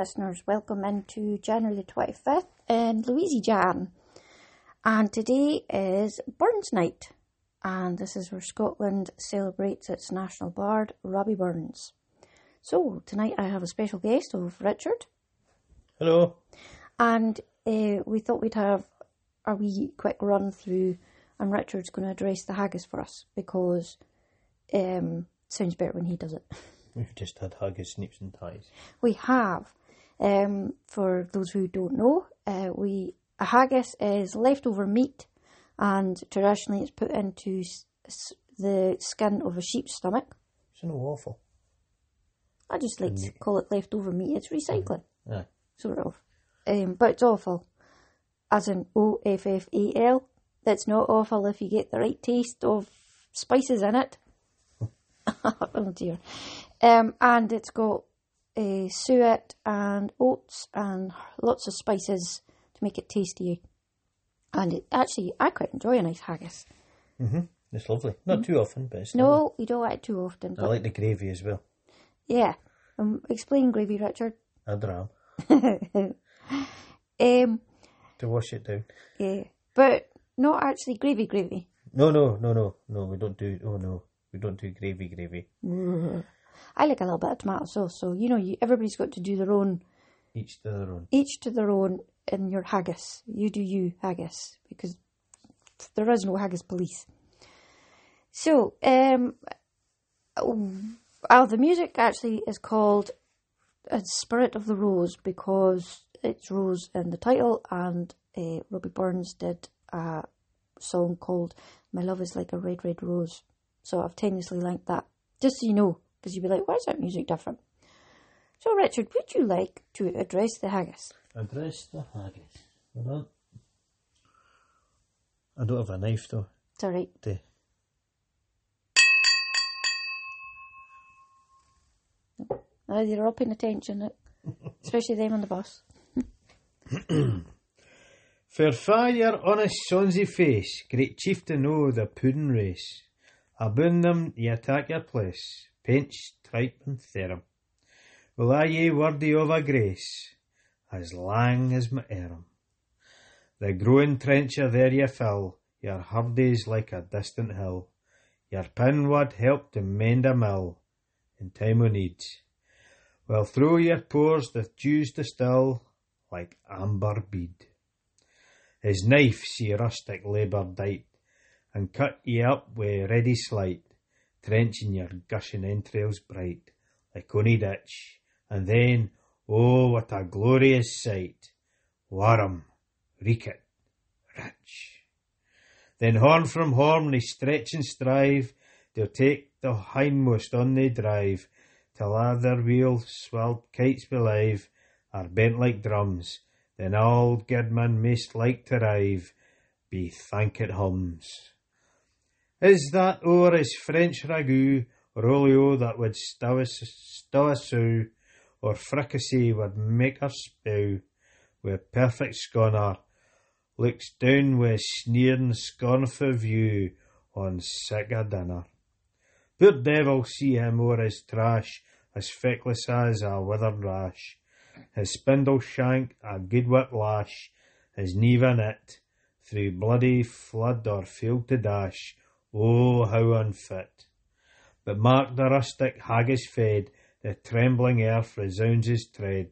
listeners, welcome into January the 25th in LouiseyJan. And today is Burns Night, and this is where Scotland celebrates its national bard, Robbie Burns. So, tonight I have a special guest of Richard, Hello. and uh, we thought we'd have a wee quick run through, and Richard's going to address the haggis for us because um, sounds better when he does it. We've just had haggis, snips and ties. We have, um, for those who don't know, uh, we a haggis is leftover meat, and traditionally it's put into s- s- the skin of a sheep's stomach. It's no awful. I just like to call it leftover meat. It's recycling, Aye. sort of, um, but it's awful, as in O F F A L. It's not awful if you get the right taste of spices in it. oh dear. Um, and it's got uh, suet and oats and lots of spices to make it tasty. And it, actually, I quite enjoy a nice haggis. Hmm It's lovely. Not too often, but it's lovely. No, you don't like it too often. I But like the gravy as well. yeah. Um, explain gravy, Richard. I dram Um, to wash it down. yeah. But not actually gravy, gravy. No, no, no, no, no. We don't do. Oh no, we don't do gravy, gravy. I like a little bit of tomato sauce, so you know, you, everybody's got to do their own, Each to their own. each to their own in your haggis. You do you haggis because there is no haggis police. So, um, oh, the music actually is called "A Spirit of the Rose" because it's rose in the title, and uh, Robbie Burns did a song called "My Love Is Like a Red Red Rose." So I've tenuously linked that, just so you know, because you'd be like, "Why is that music different?" So, Richard, would you like to address the haggis? Address the haggis. I don't have a knife though. It's all right. To Uh, they're all paying attention, especially them on the bus. For fire on his sonsy face, great chieftain o' the puddin' race. Aboon them ye attack your place, pinch, tripe and therum. Will I ye worthy of a grace, as lang as my arm. The growing trencher there ye fill, your hurdies like a distant hill. Your pin wad help to mend a mill, in time o' need. Well through your pores the dews distill, like amber bead. His knife see rustic labour dight, and cut ye up wi' ready sleight, trenching your gushing entrails bright, like ony ditch, and then, oh, what a glorious sight! Warm, reekit, rich. Then horn from horn they stretch and strive, they'll take the hindmost on they drive, till a' their wheels swelled kites belive, are bent like drums, then auld Gidman maist like to rive, be thankit hums. Is that o'er his French ragout, or olio that would stow a, stow a sow, or fricassee would make her spew, with perfect scorner, looks down with sneering scornful view on sick a dinner. Poor devil see him o'er his trash, as feckless as a withered rash, his spindle shank a good whip lash, his knee in it, through bloody flood or field to dash, oh how unfit. But mark the rustic haggis fed, the trembling earth resounds his tread,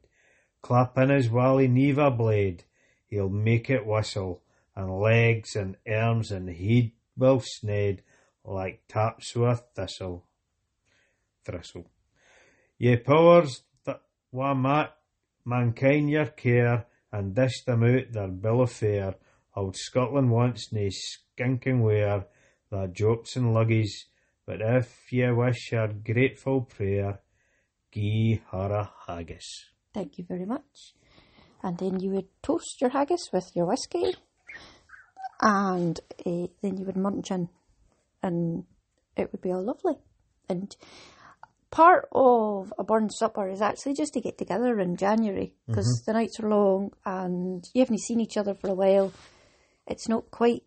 clap in his wally neva blade, he'll make it whistle, and legs and arms and head will sned, like taps wi' a thistle. Thistle. Ye powers that wa mat mankind your care, and dish them out their bill of fare, old Scotland wants nae skinking ware, the jokes and luggies, but if ye wish your grateful prayer, gie her a haggis. Thank you very much. And then you would toast your haggis with your whiskey, and uh, then you would munch in, and it would be all lovely. And part of a burn supper is actually just to get together in January because the nights are long and you haven't seen each other for a while. It's not quite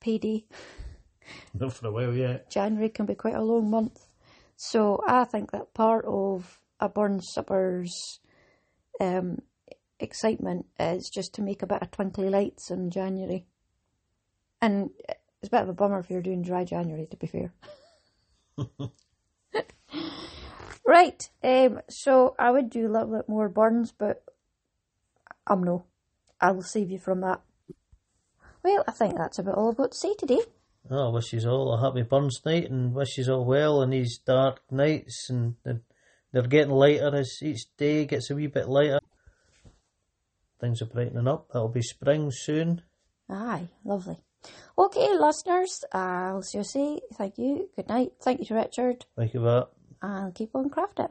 payday. Not for a while yet. January can be quite a long month. So I think that part of a burn supper's um, excitement is just to make a bit of twinkly lights in January. And it's a bit of a bummer if you're doing dry January, to be fair. right, um, so I would do a little bit more burns, but I'm no. I will save you from that. Well, I think that's about all I've got to say today. Oh, I wish you all a happy Burns night and wish you all well in these dark nights and they're getting lighter as each day gets a wee bit lighter. Things are brightening up. It'll be spring soon. Aye, lovely. Okay, listeners, I'll see you. say thank you, good night, thank you to Richard, Thank you that. and keep on crafting.